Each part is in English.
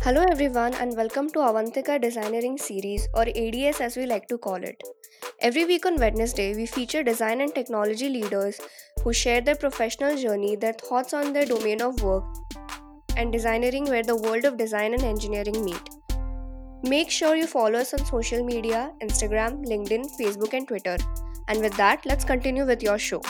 Hello everyone and welcome to Avantika Designeering series or ADS as we like to call it. Every week on Wednesday we feature design and technology leaders who share their professional journey, their thoughts on their domain of work and designeering where the world of design and engineering meet. Make sure you follow us on social media, Instagram, LinkedIn, Facebook and Twitter. And with that, let's continue with your show.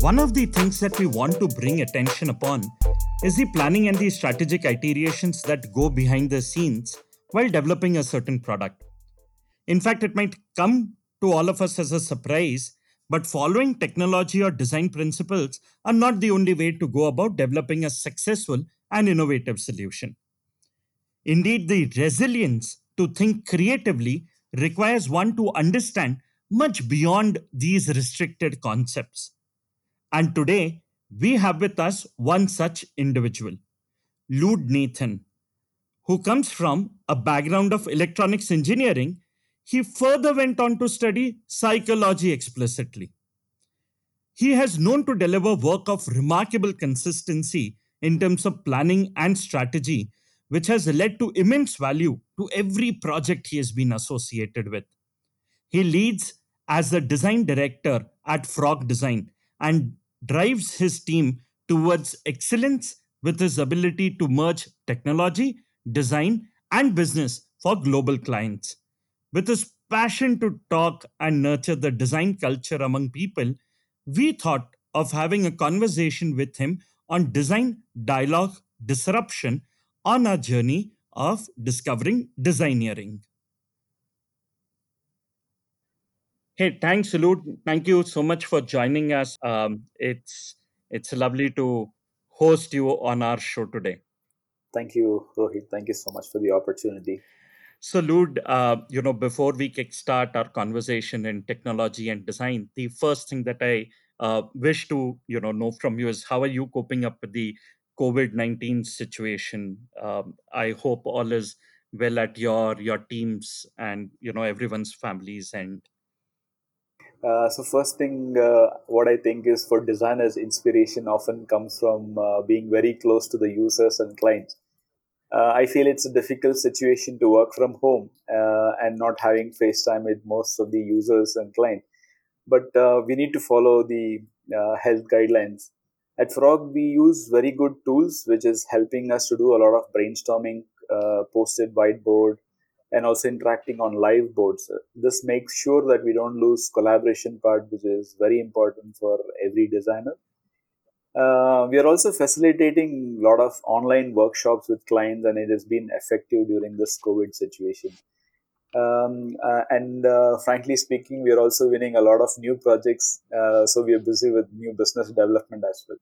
One of the things that we want to bring attention upon is the planning and the strategic iterations that go behind the scenes while developing a certain product. In fact, it might come to all of us as a surprise, but following technology or design principles are not the only way to go about developing a successful and innovative solution. Indeed, the resilience to think creatively requires one to understand much beyond these restricted concepts. And today, we have with us one such individual, Lud Nathan, who comes from a background of electronics engineering. He further went on to study psychology explicitly. He has known to deliver work of remarkable consistency in terms of planning and strategy, which has led to immense value to every project he has been associated with. He leads as the design director at Frog Design and drives his team towards excellence with his ability to merge technology, design, and business for global clients. With his passion to talk and nurture the design culture among people, we thought of having a conversation with him on design dialogue disruption on our journey of discovering designeering. Hey, thanks, Lud. Thank you so much for joining us. Um, it's it's lovely to host you on our show today. Thank you, Rohit. Thank you so much for the opportunity. So, uh, you know, before we kickstart our conversation in technology and design, the first thing that I uh, wish to, you know, know from you is how are you coping up with the COVID nineteen situation? Um, I hope all is well at your your teams and you know everyone's families and Uh, so first thing, uh, what I think is for designers, inspiration often comes from uh, being very close to the users and clients. Uh, I feel it's a difficult situation to work from home uh, and not having FaceTime with most of the users and clients. But uh, we need to follow the uh, health guidelines. At Frog, we use very good tools, which is helping us to do a lot of brainstorming, uh, posted whiteboard, and also interacting on live boards. This makes sure that we don't lose collaboration part, which is very important for every designer. Uh, we are also facilitating a lot of online workshops with clients, and it has been effective during this COVID situation. Um, uh, and uh, frankly speaking, we are also winning a lot of new projects. Uh, so we are busy with new business development as well.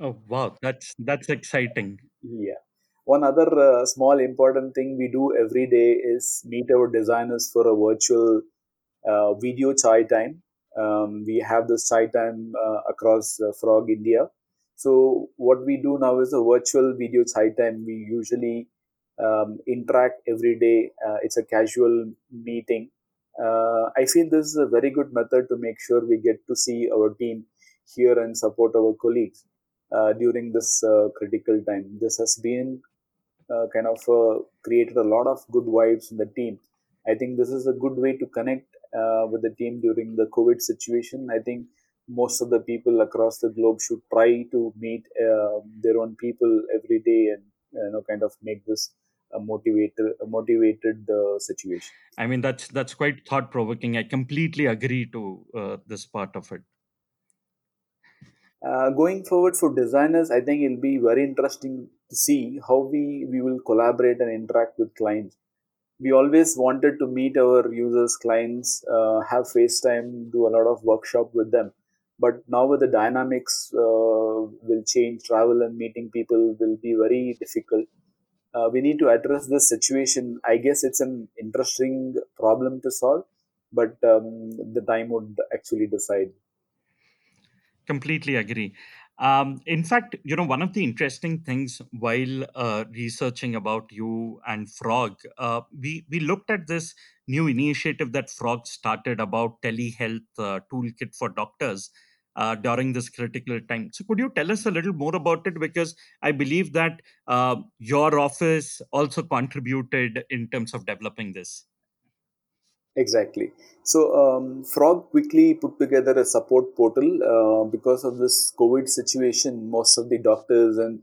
oh wow, that's that's exciting. Yeah. One other uh, small important thing we do every day is meet our designers for a virtual uh, video chai time. Um, we have the site time uh, across Frog India. So what we do now is a virtual video site time. We usually um, interact every day. Uh, it's a casual meeting. Uh, I feel this is a very good method to make sure we get to see our team here and support our colleagues uh, during this uh, critical time. This has been uh, kind of created a lot of good vibes in the team. I think this is a good way to connect uh, with the team during the COVID situation. I think most of the people across the globe should try to meet uh, their own people every day and you know kind of make this a motivated a motivated uh, situation. I mean, that's that's quite thought provoking. I completely agree to uh, this part of it. Uh, going forward for designers, I think it'll be very interesting to see how we, we will collaborate and interact with clients. We always wanted to meet our users, clients, uh, have FaceTime, do a lot of workshop with them. But now with the dynamics uh, will change, travel and meeting people will be very difficult. Uh, we need to address this situation. I guess it's an interesting problem to solve, but um, the time would actually decide. completely agree. Um, in fact, you know, one of the interesting things while uh, researching about you and Frog, uh, we we looked at this new initiative that Frog started about telehealth uh, toolkit for doctors uh, during this critical time. So, could you tell us a little more about it? Because I believe that uh, your office also contributed in terms of developing this. Exactly. So um, Frog quickly put together a support portal uh, because of this COVID situation. Most of the doctors and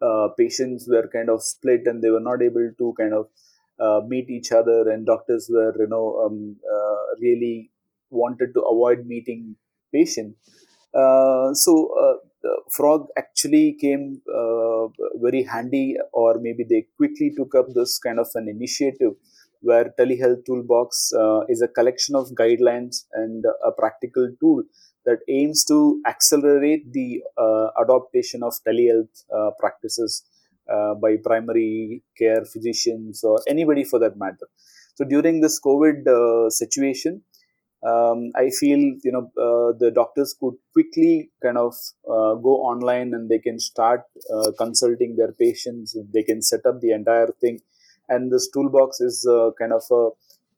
uh, patients were kind of split, and they were not able to kind of uh, meet each other. And doctors were, you know, um, uh, really wanted to avoid meeting patient. Uh, so uh, Frog actually came very handy, or maybe they quickly took up this kind of an initiative where telehealth toolbox uh, is a collection of guidelines and a practical tool that aims to accelerate the uh, adaptation of telehealth uh, practices uh, by primary care physicians or anybody for that matter. So during this covid uh, situation um, i feel you know uh, the doctors could quickly kind of go online and they can start consulting their patients they can set up the entire thing and this toolbox is uh, kind of a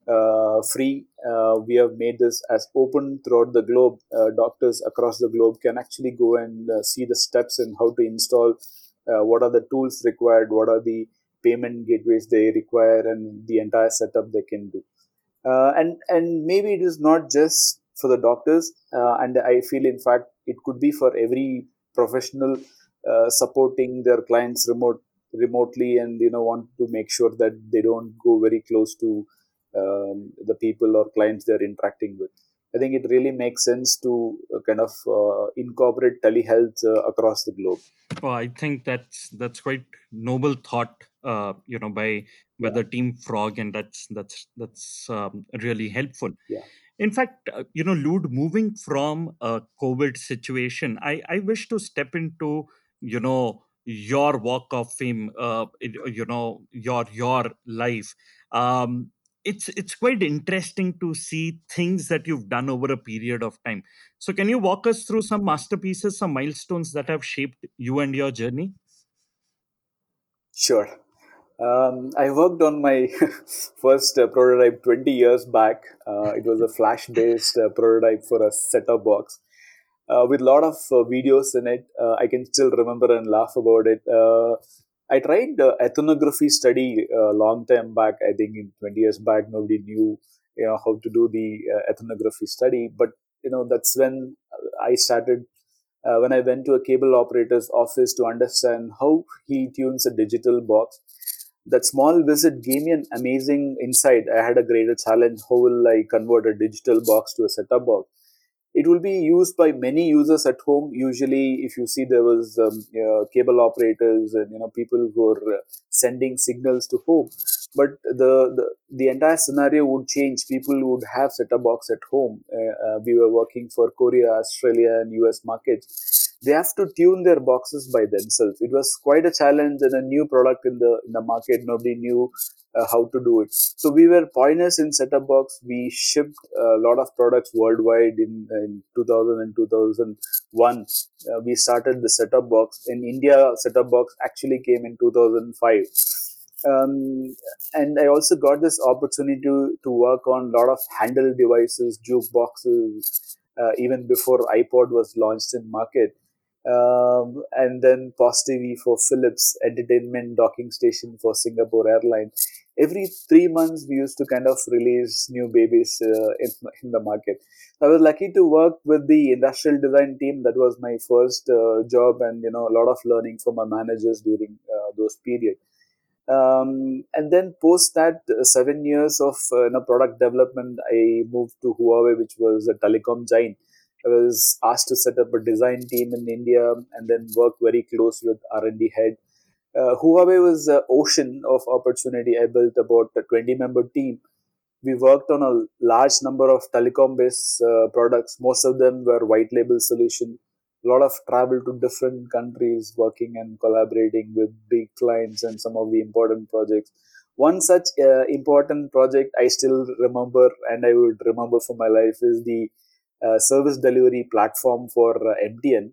uh, free. Uh, we have made this as open throughout the globe. Uh, doctors across the globe can actually go and uh, see the steps and how to install. Uh, what are the tools required? What are the payment gateways they require, and the entire setup they can do. and and maybe it is not just for the doctors, and I feel in fact it could be for every professional supporting their clients remote remotely and you know want to make sure that they don't go very close to um, the people or clients they're interacting with. I think it really makes sense to uh, kind of uh, incorporate telehealth uh, across the globe. Well i think that's that's quite noble thought uh, you know by by yeah. the team frog and that's that's that's um, really helpful. Yeah. In fact, uh, you know, Lude, moving from a COVID situation, I, I wish to step into, you know, your walk of fame uh, you know your your life um, it's it's quite interesting to see things that you've done over a period of time. So can you walk us through some masterpieces some milestones that have shaped you and your journey? Sure. Um, I worked on my first uh, prototype 20 years back. Uh, it was a flash based uh, prototype for a set box uh, with a lot of uh, videos in it. Uh, I can still remember and laugh about it. Uh, I tried ethnography study a long time back. I think in 20 years back, nobody knew you know how to do the ethnography study. But you know that's when I started. Uh, when I went to a cable operator's office to understand how he tunes a digital box, that small visit gave me an amazing insight. I had a greater challenge. How will I convert a digital box to a set-top box? It will be used by many users at home. Usually if you see there was um, uh, cable operators and you know people who are uh, sending signals to home. But the, the the entire scenario would change. People would have set-top box at home. Uh, uh, we were working for korea australia and us markets they have to tune their boxes by themselves it was quite a challenge and a new product in the in the market nobody knew uh, how to do it. So we were pioneers in set-top box. We shipped a lot of products worldwide in, in 2000 and 2001. Uh, we started the set-top box. In India, set-top box actually came in 2005. Um, and I also got this opportunity to, to work on a lot of handle devices, jukeboxes, uh, even before iPod was launched in market. Um, and then POS TV for Philips, entertainment docking station for Singapore Airlines. Every three months we used to kind of release new babies uh, in, in the market. I was lucky to work with the industrial design team. That was my first uh, job and you know a lot of learning from my managers during uh, those period. Um, and then post that uh, seven years of uh, you know, product development i moved to huawei which was a telecom giant i was asked to set up a design team in india and then work very close with r&d head uh, Huawei was an ocean of opportunity. I built about a 20 member team. We worked on a large number of telecom based uh, products. Most of them were white label solution. A lot of travel to different countries, working and collaborating with big clients and some of the important projects. One such uh, important project I still remember and I would remember for my life is the service delivery platform for uh, MTN.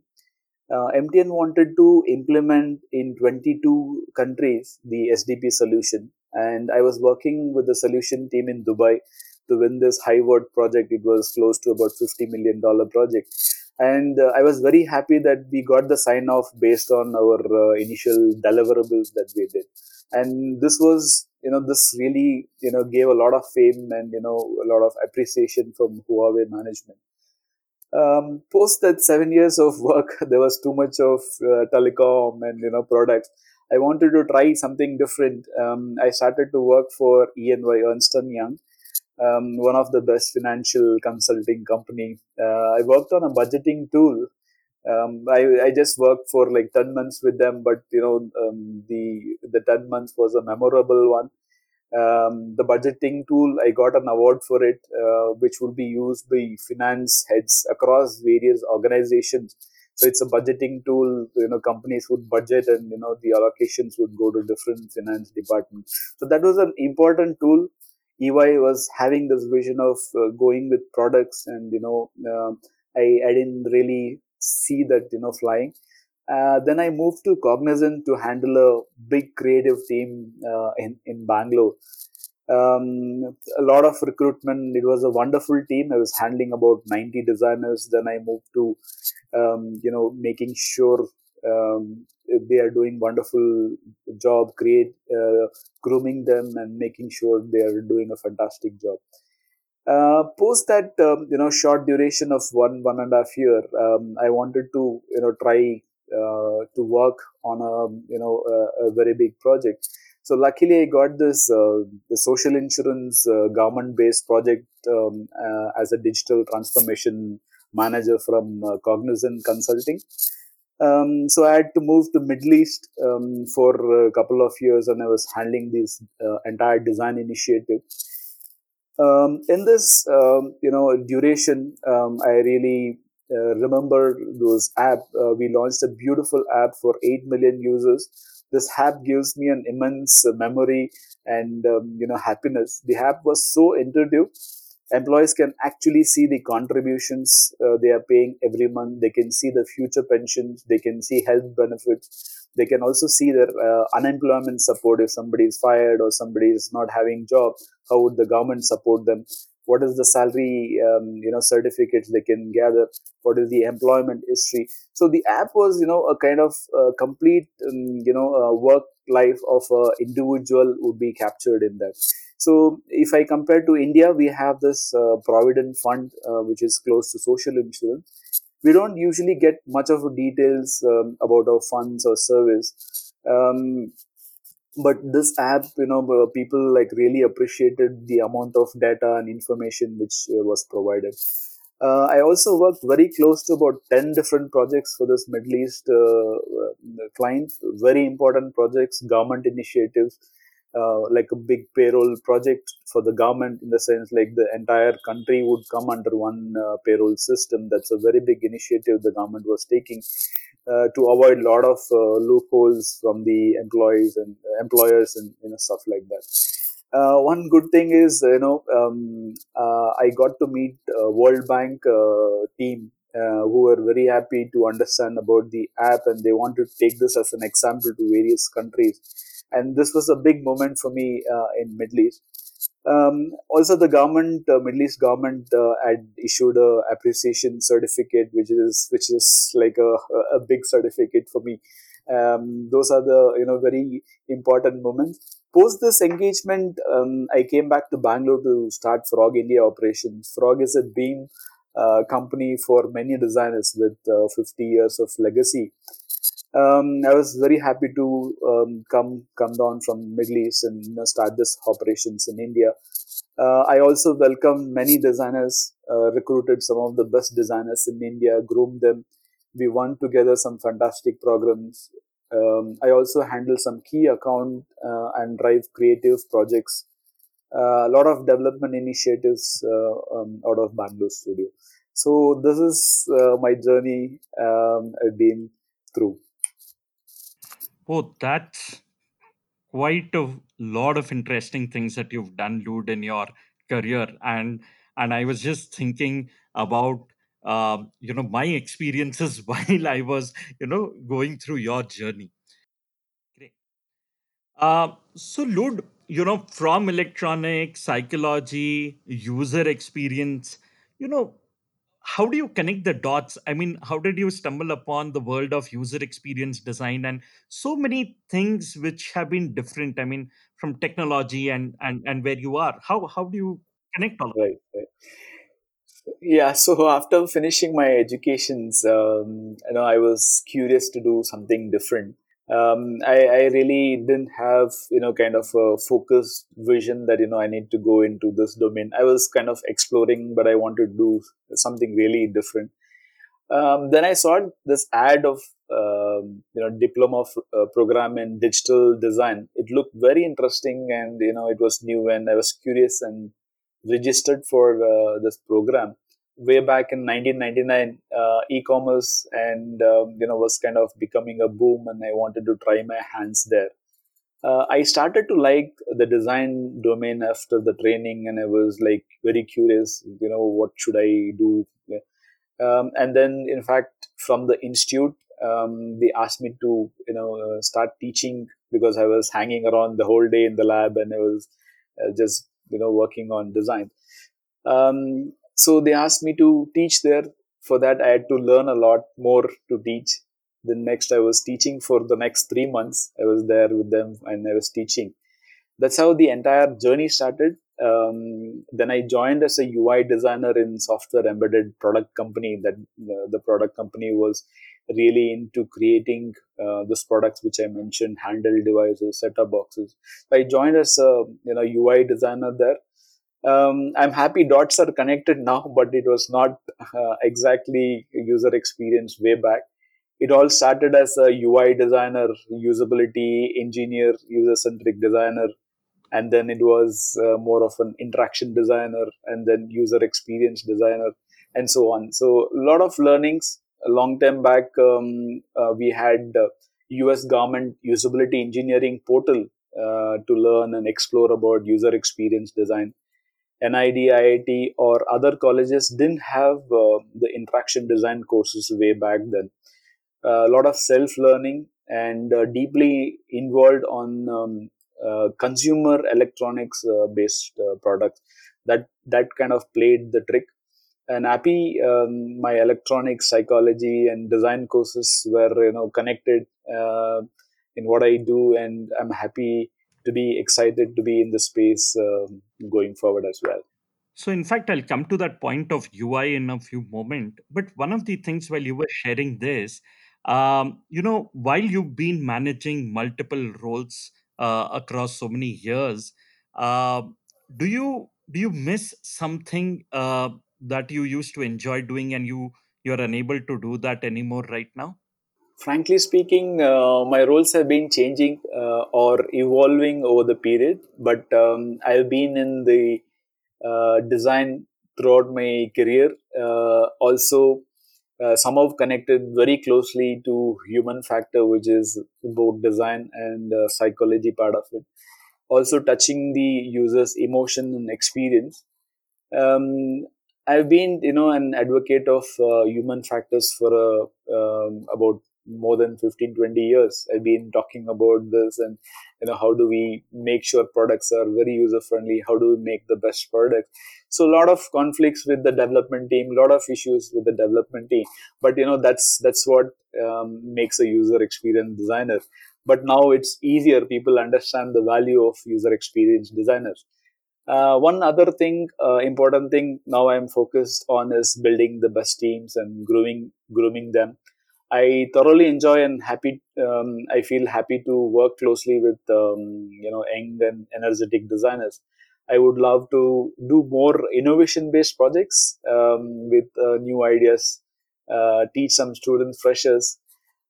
Uh, MTN wanted to implement in 22 countries the SDP solution, and I was working with the solution team in Dubai to win this Highword project. It was close to about $50 million project. And uh, I was very happy that we got the sign off based on our uh, initial deliverables that we did. And this was, you know, this really, you know, gave a lot of fame and, you know, a lot of appreciation from Huawei management. Um, post that seven years of work, there was too much of uh, telecom and, you know, products. I wanted to try something different. Um, I started to work for ENY Ernst Young um, one of the best financial consulting company. Uh, I worked on a budgeting tool. Um, I, I just worked for like 10 months with them, but you know, um, the, the 10 months was a memorable one. Um, the budgeting tool, I got an award for it, uh, which would be used by finance heads across various organizations. So it's a budgeting tool. You know, companies would budget, and you know the allocations would go to different finance departments. So that was an important tool EY was having this vision of uh, going with products, and you know, uh, I I didn't really see that you know flying. Uh, then I moved to Cognizant to handle a big creative team uh, in in Bangalore. Um, a lot of recruitment. It was a wonderful team. I was handling about 90 designers. Then I moved to, um, you know, making sure um, they are doing wonderful job create uh, grooming them and making sure they are doing a fantastic job uh, post that um, you know short duration of one one and a half year um, i wanted to you know try uh, to work on a you know a, a, very big project so luckily i got this uh, the social insurance uh, government based project um, uh, as a digital transformation manager from cognizant consulting um, so I had to move to Middle East um, for a couple of years, and I was handling this uh, entire design initiative. Um, in this, um, you know, duration, um, I really uh, remember those app. Uh, we launched a beautiful app for eight million users. This app gives me an immense memory and um, you know happiness. The app was so intuitive employees can actually see the contributions uh, they are paying every month they can see the future pensions they can see health benefits they can also see their uh, unemployment support if somebody is fired or somebody is not having job how would the government support them what is the salary um, you know certificates they can gather what is the employment history so the app was you know a kind of uh, complete um, you know uh, work life of an individual would be captured in that so if I compare to India, we have this uh, provident fund uh, which is close to social insurance. We don't usually get much of details um, about our funds or service. Um, but this app, you know, uh, people like really appreciated the amount of data and information which uh, was provided. Uh, I also worked very close to about 10 different projects for this Middle East uh, client, very important projects, government initiatives, uh, like a big payroll project for the government in the sense like the entire country would come under one uh, payroll system. That's a very big initiative the government was taking uh, to avoid a lot of uh, loopholes from the employees and employers and you know stuff like that. Uh, one good thing is you know um, i got to meet world bank team uh, who were very happy to understand about the app and they want to take this as an example to various countries and this was a big moment for me uh, in Middle East. Um, also, the government, uh, Middle East government, uh, had issued a appreciation certificate, which is which is like a, a big certificate for me. Um, those are the you know very important moments. Post this engagement, um, I came back to Bangalore to start Frog India operations. Frog is a beam uh, company for many designers with uh, 50 years of legacy um, I was very happy to um, come come down from Middle East and you know, start this operations in India. Uh, I also welcomed many designers, uh, recruited some of the best designers in India, groomed them. We won together some fantastic programs. Um, I also handle some key account uh, and drive creative projects. Uh, a lot of development initiatives uh, um, out of Bangalore studio. So this is uh, my journey um, I've been through. Oh, that's quite a lot of interesting things that you've done, Lude, in your career. And and I was just thinking about um, you know my experiences while i was you know going through your journey great uh, so Lude, you know from electronics psychology user experience you know how do you connect the dots? I mean how did you stumble upon the world of user experience design and so many things which have been different i mean from technology and and and where you are? How how do you connect all right right. Yeah so after finishing my educations um, you know i was curious to do something different um, I, I really didn't have you know kind of a focused vision that you know i need to go into this domain. I was kind of exploring but i wanted to do something really different. Um, then i saw this ad of um, you know diploma of uh, program in digital design. It looked very interesting and you know it was new and i was curious and registered for uh, this program way back in 1999 uh, e-commerce and um, you know was kind of becoming a boom and i wanted to try my hands there. Uh, i started to like the design domain after the training and i was like very curious you know what should i do? Um, and then in fact from the institute um, they asked me to you know uh, start teaching because i was hanging around the whole day in the lab and i was uh, just you know working on design. Um, so they asked me to teach there. For that i had to learn a lot more to teach. Then next i was teaching for the next three months. I was there with them and i was teaching. That's how the entire journey started. Um, then i joined as a ui designer in software embedded product company. That uh, the product company was really into creating uh, those products which i mentioned handle devices set up boxes. I joined as a you know ui designer there um, I'm happy dots are connected now, but it was not uh, exactly user experience way back. It all started as a UI designer, usability engineer, user centric designer, and then it was uh, more of an interaction designer, and then user experience designer, and so on. So, a lot of learnings. A long time back, um, uh, we had US government usability engineering portal uh, to learn and explore about user experience design NID, IIT, or other colleges didn't have uh, the interaction design courses way back then. Uh, a lot of self learning and uh, deeply involved on um, uh, consumer electronics uh, based uh, products. That that kind of played the trick. And happy, um, my electronics, psychology, and design courses were you know connected in what I do, and I'm happy to be excited to be in the space um, going forward as well. So, in fact, I'll come to that point of UI in a few moments. But one of the things while you were sharing this, um, you know, while you've been managing multiple roles uh, across so many years, uh, do you do you miss something uh, that you used to enjoy doing, and you you're unable to do that anymore right now? Frankly speaking, uh, my roles have been changing uh, or evolving over the period, but um, I've been in the uh, design throughout my career. Uh, also, uh, somehow connected very closely to human factor, which is both design and uh, psychology part of it. Also, touching the user's emotion and experience. Um, I've been, you know, an advocate of human factors for um, about more than 15 20 years. I've been talking about this and you know how do we make sure products are very user friendly how do we make the best product? So a lot of conflicts with the development team a lot of issues with the development team. But you know that's that's what um, makes a user experience designer. But now it's easier. People understand the value of user experience designers. Uh, one other thing uh, important thing now i'm focused on is building the best teams and growing grooming them I thoroughly enjoy and happy. Um, I feel happy to work closely with um, you know young and energetic designers. I would love to do more innovation-based projects um, with uh, new ideas. Uh, teach some students, freshers.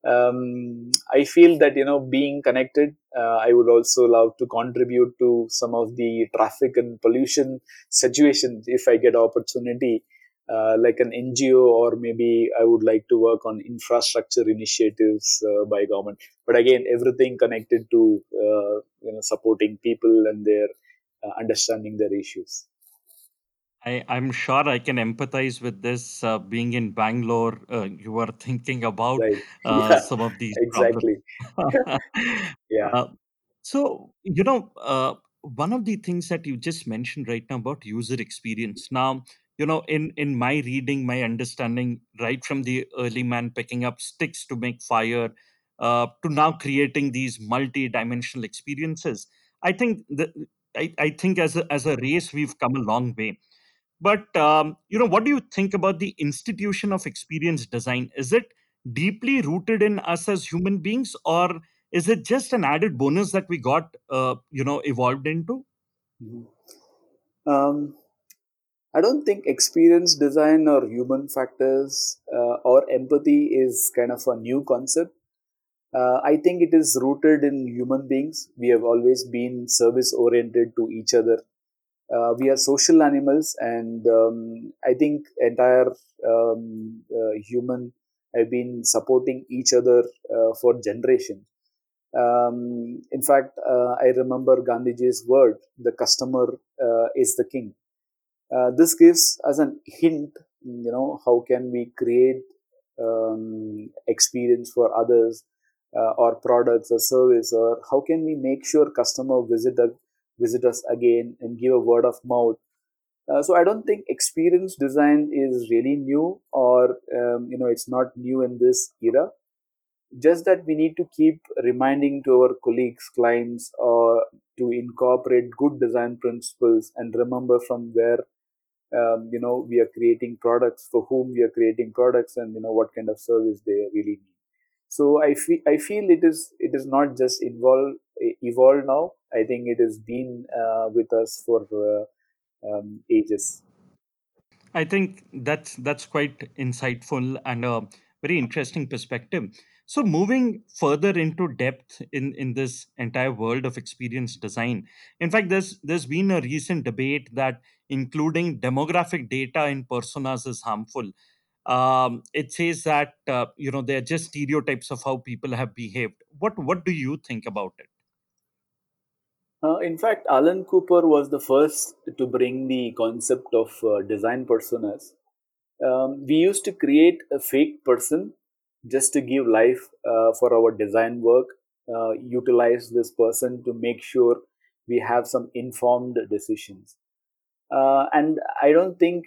Um, I feel that you know being connected. Uh, I would also love to contribute to some of the traffic and pollution situations if I get opportunity uh, like an NGO, or maybe I would like to work on infrastructure initiatives uh, by government. But again, everything connected to uh, you know supporting people and their uh, understanding their issues. I, I'm sure I can empathize with this. Uh, being in Bangalore, uh, you are thinking about right uh, yeah some of these problems. exactly yeah uh, so, you know, uh, one of the things that you just mentioned right now about user experience. Now, you know, in in my reading, my understanding, right from the early man picking up sticks to make fire, uh, to now creating these multi-dimensional experiences. I think that I, I think as a, as a race, we've come a long way but um, you know, what do you think about the institution of experience design? Is it deeply rooted in us as human beings, or is it just an added bonus that we got, uh, you know, evolved into? Mhm. um, I don't think experience design or human factors uh, or empathy is kind of a new concept. Uh, I think it is rooted in human beings. We have always been service oriented to each other. Uh, we are social animals, and um, I think entire um, uh, human have been supporting each other uh, for generations. Um, in fact, uh, I remember Gandhiji's word: "The customer is the king." Uh, this gives us an hint, you know, how can we create um, experience for others uh, or products or service, or how can we make sure customer visit us, visit us again and give a word of mouth. Uh, so I don't think experience design is really new, or um, you know, it's not new in this era. Just that we need to keep reminding to our colleagues, clients, or to incorporate good design principles and remember from where um, you know we are creating products for whom we are creating products and you know what kind of service they really need so i feel i feel it is it is not just involved evolved now i think it has been uh, with us for uh, um, ages I think that's that's quite insightful and a very interesting perspective. So moving further into depth in in this entire world of experience design. In fact, there's there's been a recent debate that including demographic data in personas is harmful. Um, it says that uh, you know they're just stereotypes of how people have behaved. What what do you think about it? uh, in fact alan cooper was the first to bring the concept of uh, design personas um, we used to create a fake person just to give life uh, for our design work uh, utilize this person to make sure we have some informed decisions uh, and i don't think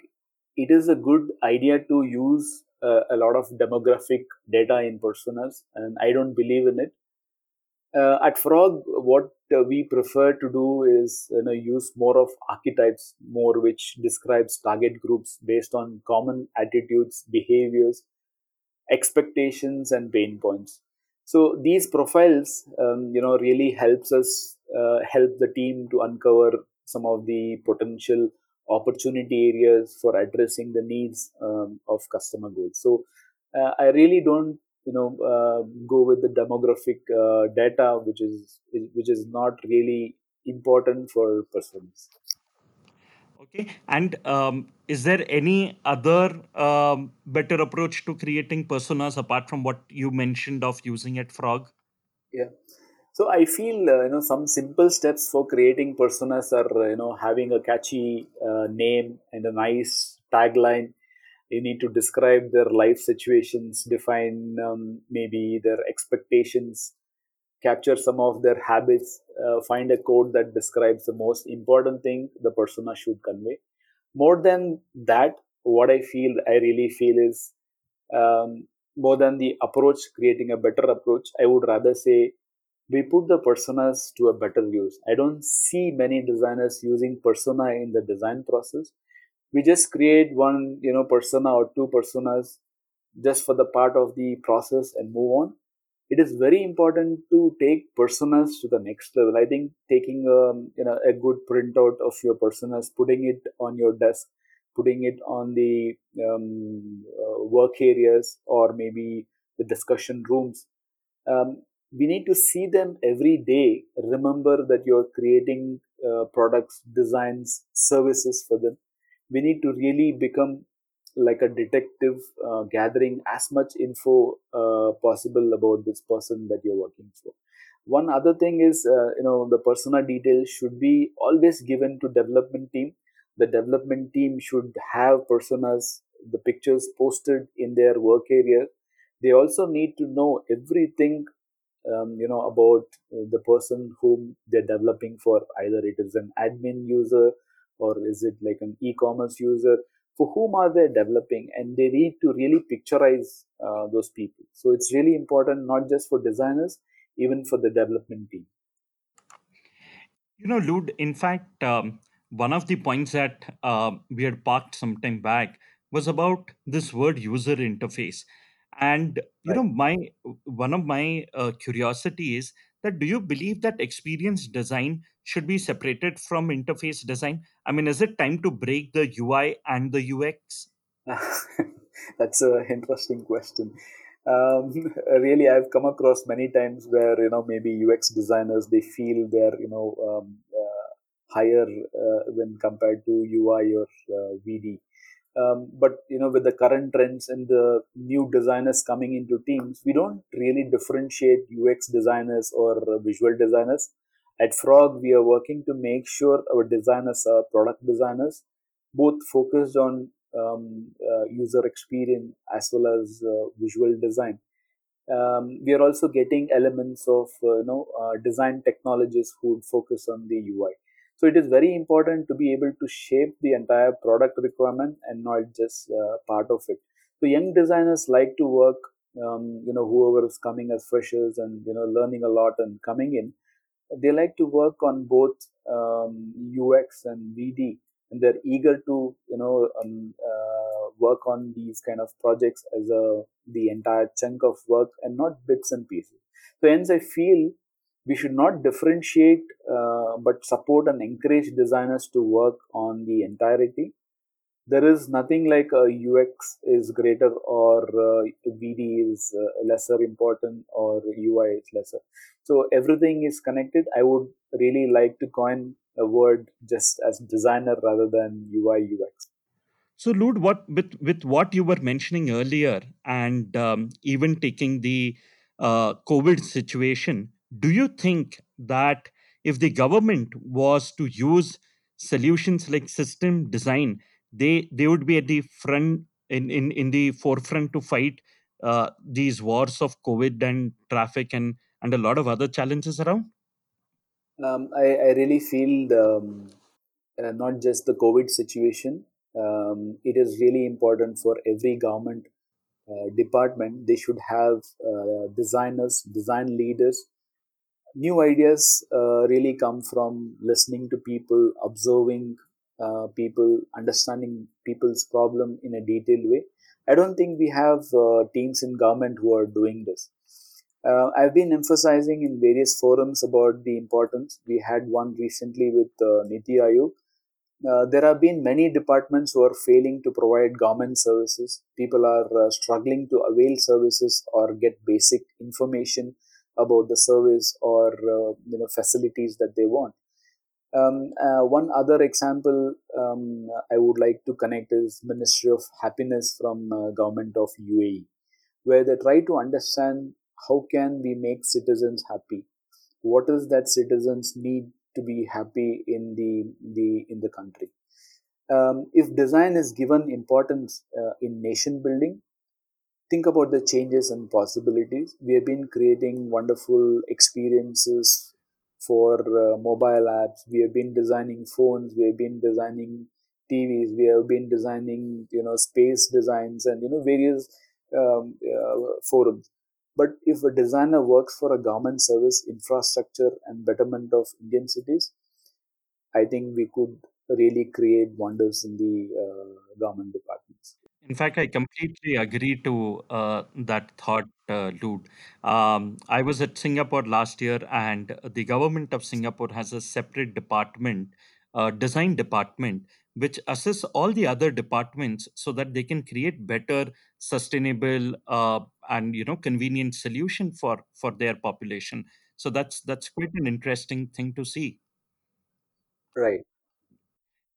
it is a good idea to use uh, a lot of demographic data in personas and i don't believe in it. Uh, at frog what uh, we prefer to do is you know use more of archetypes more which describes target groups based on common attitudes behaviors expectations and pain points. So these profiles um, you know really helps us uh, help the team to uncover some of the potential opportunity areas for addressing the needs um, of customer goals so uh, i really don't you know uh, go with the demographic uh, data which is which is not really important for persons Okay. And um, is there any other um, better approach to creating personas apart from what you mentioned of using at Frog? yeah so i feel uh, you know some simple steps for creating personas are uh, you know having a catchy uh, name and a nice tagline. You need to describe their life situations define um, maybe their expectations capture some of their habits uh, find a code that describes the most important thing the persona should convey. More than that what i feel i really feel is um, more than the approach creating a better approach i would rather say we put the personas to a better use. I don't see many designers using persona in the design process. We just create one you know persona or two personas just for the part of the process and move on. It is very important to take personas to the next level. I think taking um, you know a good printout of your personas putting it on your desk putting it on the um, uh, work areas or maybe the discussion rooms um, we need to see them every day remember that you're creating uh, products designs services for them. We need to really become like a detective uh, gathering as much info uh, possible about this person that you're working for. One other thing is uh, you know the persona details should be always given to development team. The development team should have personas, the pictures posted in their work area. They also need to know everything, um, you know, about uh, the person whom they're developing for. Either it is an admin user or is it like an e-commerce user for whom are they developing and they need to really picturize uh, those people so it's really important not just for designers even for the development team You know, lude in fact, um, one of the points that uh, we had parked some time back was about this word user interface. And, you right know, my one of my uh, curiosity is that do you believe that experience design should be separated from interface design? I mean, is it time to break the UI and the UX? that's an interesting question um, really i've come across many times where you know maybe ux designers they feel they're you know um, uh, higher uh, when compared to ui or uh, vd um, but you know with the current trends and the new designers coming into teams we don't really differentiate ux designers or visual designers. At frog we are working to make sure our designers are product designers both focused on um, uh, user experience as well as uh, visual design. Um, we are also getting elements of uh, you know uh, design technologists who would focus on the ui so it is very important to be able to shape the entire product requirement and not just uh, part of it. So young designers like to work, um, you know, whoever is coming as freshers and you know learning a lot and coming in, they like to work on both um, UX and VD, and they're eager to you know um, uh, work on these kind of projects as a the entire chunk of work and not bits and pieces. So hence, I feel we should not differentiate uh, but support and encourage designers to work on the entirety. There is nothing like a ux is greater or uh, vd is uh, lesser important or ui is lesser. So everything is connected. I would really like to coin a word just as designer rather than ui ux So, Lud, what with with what you were mentioning earlier, and um, even taking the uh, COVID situation, do you think that if the government was to use solutions like system design, they they would be at the front in in, in the forefront to fight uh, these wars of COVID and traffic and and a lot of other challenges around? um, I, I really feel the, um, uh, not just the covid situation um, it is really important for every government uh, department they should have uh, designers design leaders new ideas uh, really come from listening to people observing uh, people understanding people's problem in a detailed way. I don't think we have uh, teams in government who are doing this. Uh, i've been emphasizing in various forums about the importance. We had one recently with uh, NITI Aayog uh, there have been many departments who are failing to provide government services. People are struggling to avail services or get basic information about the service or uh, you know facilities that they want. Um, uh, one other example um, I would like to connect is Ministry of Happiness from uh, government of UAE, where they try to understand how can we make citizens happy. What is that citizens need to be happy in the the in the country. Um, if design is given importance uh, in nation building, think about the changes and possibilities. We have been creating wonderful experiences for uh, mobile apps. We have been designing phones. We have been designing TVs. We have been designing, you know, space designs and you know various um, uh, forums. But if a designer works for a government service, infrastructure, and betterment of Indian cities, I think we could really create wonders in the uh, government departments. In fact, I completely agree to uh, that thought, uh, Lude. Um, I was at Singapore last year, and the government of Singapore has a separate department, uh, design department, which assists all the other departments so that they can create better, sustainable, uh, and you know, convenient solution for for their population. So that's that's quite an interesting thing to see. Right.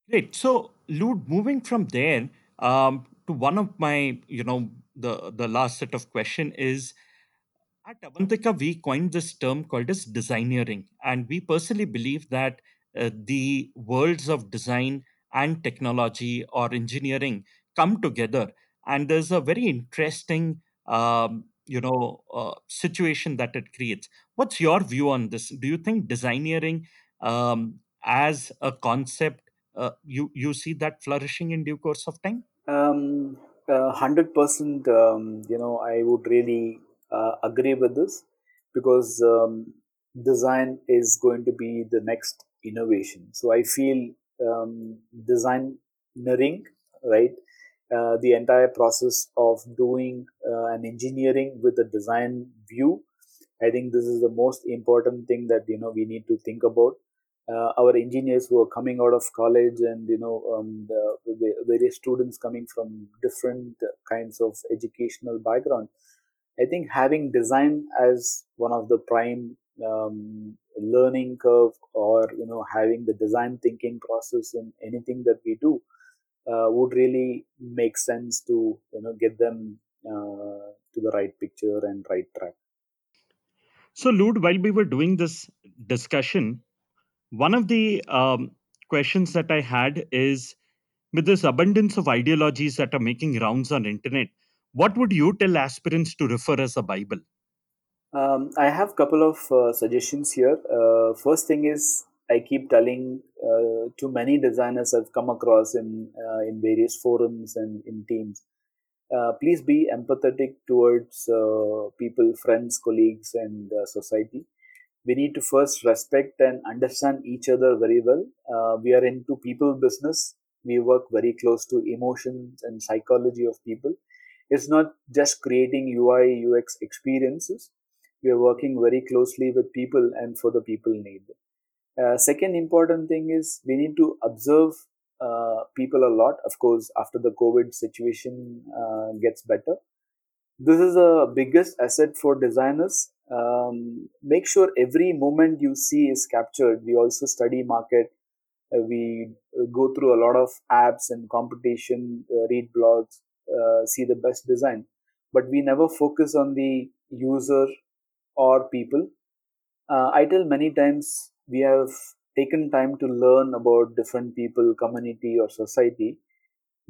Great. So, Lude, moving from there um, to one of my, you know, the the last set of question is at Avantika, we coined this term called as designeering, and we personally believe that uh, the worlds of design and technology or engineering come together. And there's a very interesting um, you know uh, situation that it creates. What's your view on this? Do you think designeering um, as a concept uh, you you see that flourishing in due course of time Um, uh, 100%, um, you know, I would really uh, agree with this because um, design is going to be the next innovation. So I feel um, designing, right, uh, the entire process of doing uh, an engineering with a design view, I think this is the most important thing that, you know, we need to think about uh, our engineers who are coming out of college and you know um, the, the various students coming from different kinds of educational background. I think having design as one of the prime um, learning curve or you know having the design thinking process in anything that we do uh, would really make sense to you know get them uh, to the right picture and right track. So Lud, while we were doing this discussion one of the um, questions that i had is with this abundance of ideologies that are making rounds on internet what would you tell aspirants to refer as a bible um, I have a couple of uh, suggestions here. Uh, first thing is I keep telling uh, to many designers I've come across in uh, in various forums and in teams. Uh, please be empathetic towards uh, people, friends, colleagues, and society. We need to first respect and understand each other very well. we are into people business. We work very close to emotions and psychology of people. It's not just creating UI UX experiences we are working very closely with people and for the people need uh, second important thing is we need to observe uh, people a lot of course after the covid situation uh, gets better this is the biggest asset for designers um, make sure every moment you see is captured we also study market uh, we uh, go through a lot of apps and competition uh, read blogs see the best design but we never focus on the user or people. Uh, I tell many times we have taken time to learn about different people, community, or society.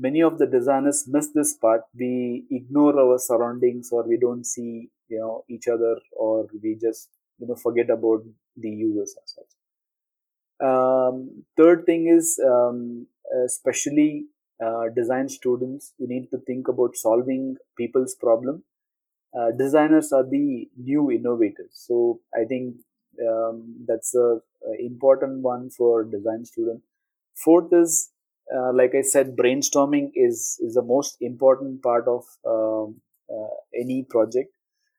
Many of the designers miss this part. We ignore our surroundings, or we don't see you know each other, or we just you know forget about the users as such. Um, third thing is um, especially uh, design students, you need to think about solving people's problem uh, designers are the new innovators. So I think um, that's a, a, important one for design student. Fourth is, uh, like I said, brainstorming is is the most important part of um, uh, any project.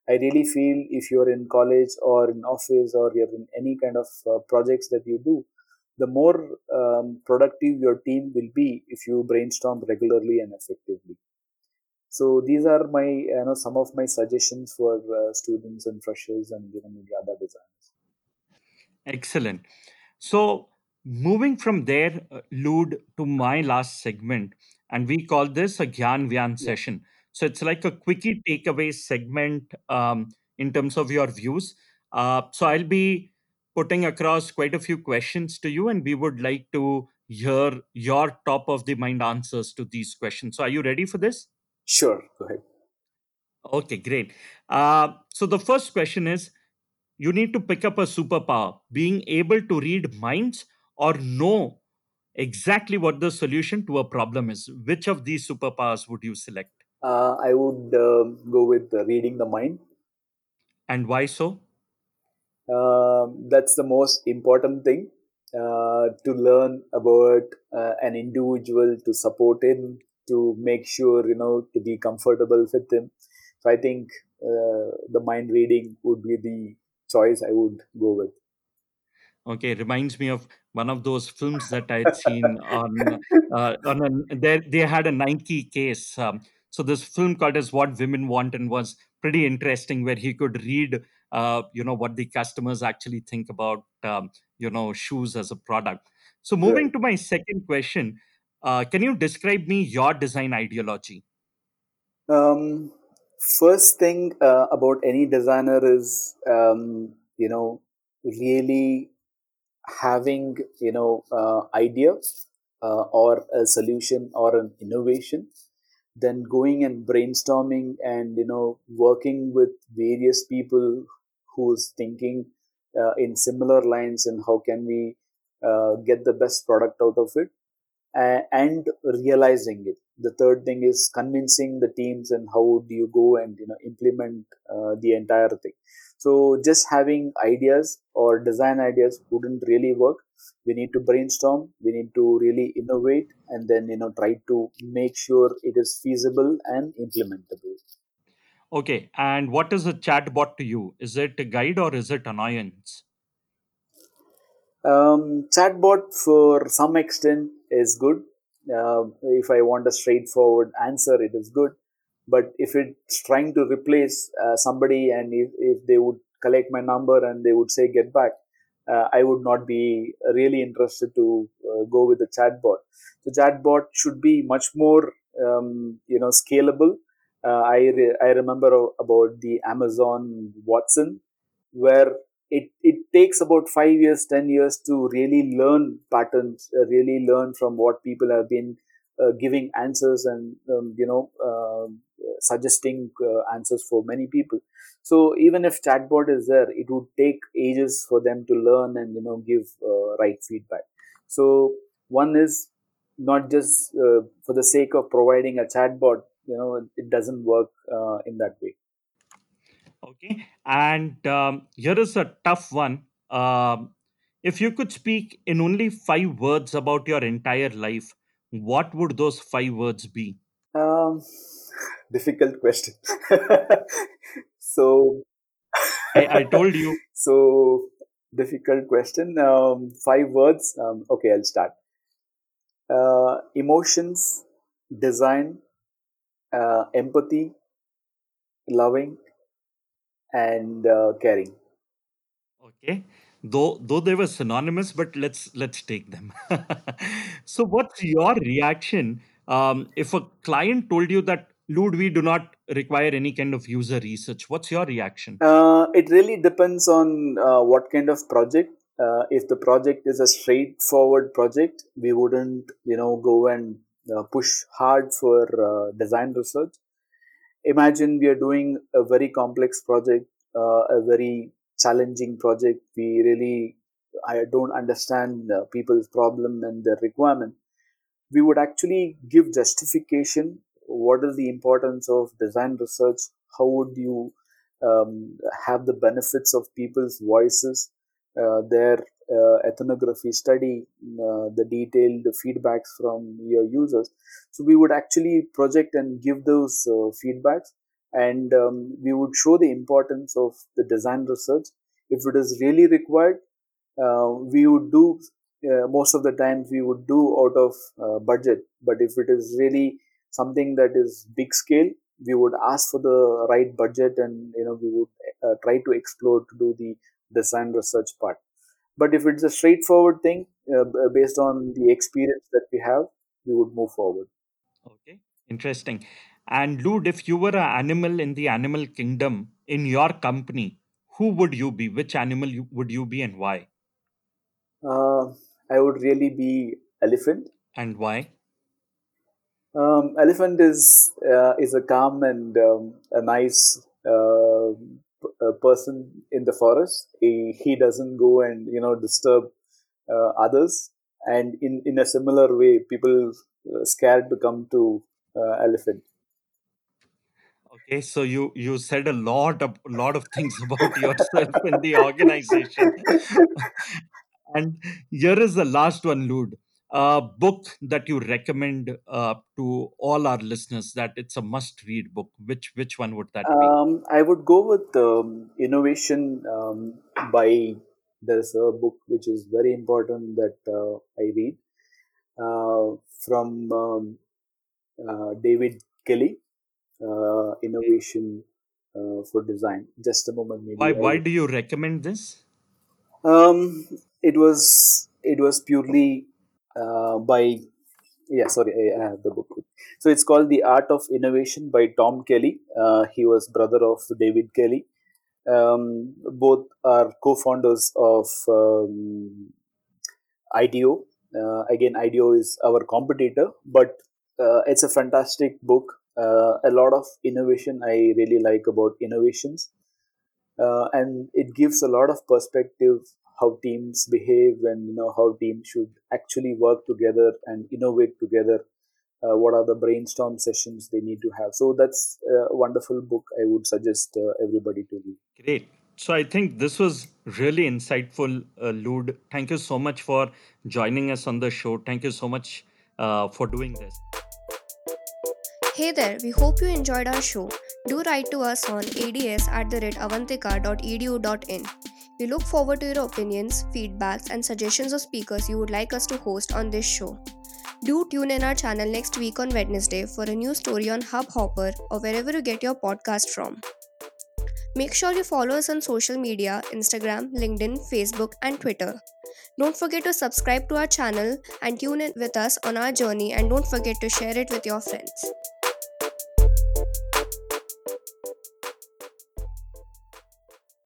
I really feel if you're in college or in office or you're in any kind of uh, projects that you do, the more um, productive your team will be if you brainstorm regularly and effectively. So these are my you know some of my suggestions for uh, students and freshers and you know other designers. Excellent. So moving from there uh, Lud to my last segment and we call this a gyan vyan yeah. session so it's like a quickie takeaway segment um, in terms of your views uh, so i'll be putting across quite a few questions to you and we would like to hear your top of the mind answers to these questions so are you ready for this Sure, go ahead. Okay, great. Uh, so the first question is you need to pick up a superpower, being able to read minds or know exactly what the solution to a problem is. Which of these superpowers would you select? Uh, I would uh, go with uh, reading the mind. And why so? Um, that's the most important thing uh, to learn about uh, an individual, to support him, to make sure you know to be comfortable with him so i think uh, the mind reading would be the choice i would go with okay reminds me of one of those films that i'd seen on uh, on a, they, they had a nike case um, so this film called as what women want and was pretty interesting where he could read uh, you know what the customers actually think about um, you know shoes as a product so moving right. to my second question uh, can you describe me your design ideology? Um, first thing uh, about any designer is, um, you know, really having, you know, uh, idea uh, or a solution or an innovation then going and brainstorming and you know working with various people who's thinking uh, in similar lines and how can we uh, get the best product out of it uh, and realizing it the third thing is convincing the teams and how do you go and you know implement uh, the entire thing so just having ideas or design ideas wouldn't really work we need to brainstorm we need to really innovate and then you know try to make sure it is feasible and implementable Okay, and what is a chatbot to you? Is it a guide or is it annoyance? um, chatbot for some extent is good uh, if i want a straightforward answer it is good but if it's trying to replace uh, somebody and if, if they would collect my number and they would say get back uh, I would not be really interested to uh, go with the chatbot. So chatbot should be much more, um, you know, scalable. Uh, I re- I remember about the Amazon Watson, where it it takes about five years, ten years to really learn patterns, uh, really learn from what people have been uh, giving answers and um, you know um, suggesting uh, answers for many people. So even if chatbot is there it would take ages for them to learn and you know give uh, right feedback. So one is not just uh, for the sake of providing a chatbot you know it doesn't work uh, in that way Okay, and um, here is a tough one. Um, if you could speak in only five words about your entire life, what would those five words be? um, difficult question so I, I told you. so difficult question um, five words um, okay i'll start uh, emotions design uh, empathy loving and uh, caring Okay. Though though they were synonymous, but let's let's take them. so what's your reaction um, if a client told you that Lude, we do not require any kind of user research? What's your reaction? Uh, it really depends on uh, what kind of project. Uh, if the project is a straightforward project, we wouldn't, you know, go and uh, push hard for uh, design research. Imagine we are doing a very complex project, uh, a very challenging project. We really, I don't understand uh, people's problem and their requirement. We would actually give justification. What is the importance of design research? How would you um, have the benefits of people's voices, uh, their uh, ethnography study, uh, the detailed feedbacks from your users. So we would actually project and give those uh, feedbacks, and um, we would show the importance of the design research. If it is really required, uh, we would do. Uh, most of the times we would do out of uh, budget, but if it is really something that is big scale, we would ask for the right budget and you know we would try to explore to do the design research part but if it's a straightforward thing uh, based on the experience that we have we would move forward Okay, interesting. And Lude, if you were an animal in the animal kingdom in your company, who would you be? Which animal you, would you be and why? uh, i would really be elephant And why? um, elephant is uh, is a calm and um, a nice uh, a person in the forest he, he doesn't go and you know disturb uh, others and in in a similar way people uh, scared to come to uh, elephant Okay, so you you said a lot of lot of things about yourself in the organization. and here is the last one, Lude. A book that you recommend uh, to all our listeners that it's a must-read book. Which which one would that be? um, i would go with um, innovation um, by there's a book which is very important that uh, i read uh, from um, uh, david kelley uh, innovation uh, for design. Just a moment, maybe. Why why do you recommend this? um, it was it was purely uh, by yeah. Sorry, I, have the book. So it's called The Art of Innovation by Tom Kelley. Uh, he was brother of David Kelley. Um, both are co-founders of um, IDEO, Uh, again, IDEO is our competitor, but uh, it's a fantastic book. Uh, a lot of innovation I really like about innovations, uh, and it gives a lot of perspective how teams behave and you know how teams should actually work together and innovate together. Uh, what are the brainstorm sessions they need to have? So that's a wonderful book. I would suggest uh, everybody to read. Great. So I think this was really insightful, uh, Lud. Thank you so much for joining us on the show. Thank you so much uh, for doing this. Hey there, we hope you enjoyed our show. Do write to us on ads at the rate avantika.edu.in. We look forward to your opinions, feedbacks, and suggestions of speakers you would like us to host on this show. Do tune in our channel next week on Wednesday for a new story on Hubhopper or wherever you get your podcast from. Make sure you follow us on social media Instagram, LinkedIn, Facebook, and Twitter. Don't forget to subscribe to our channel and tune in with us on our journey, and don't forget to share it with your friends.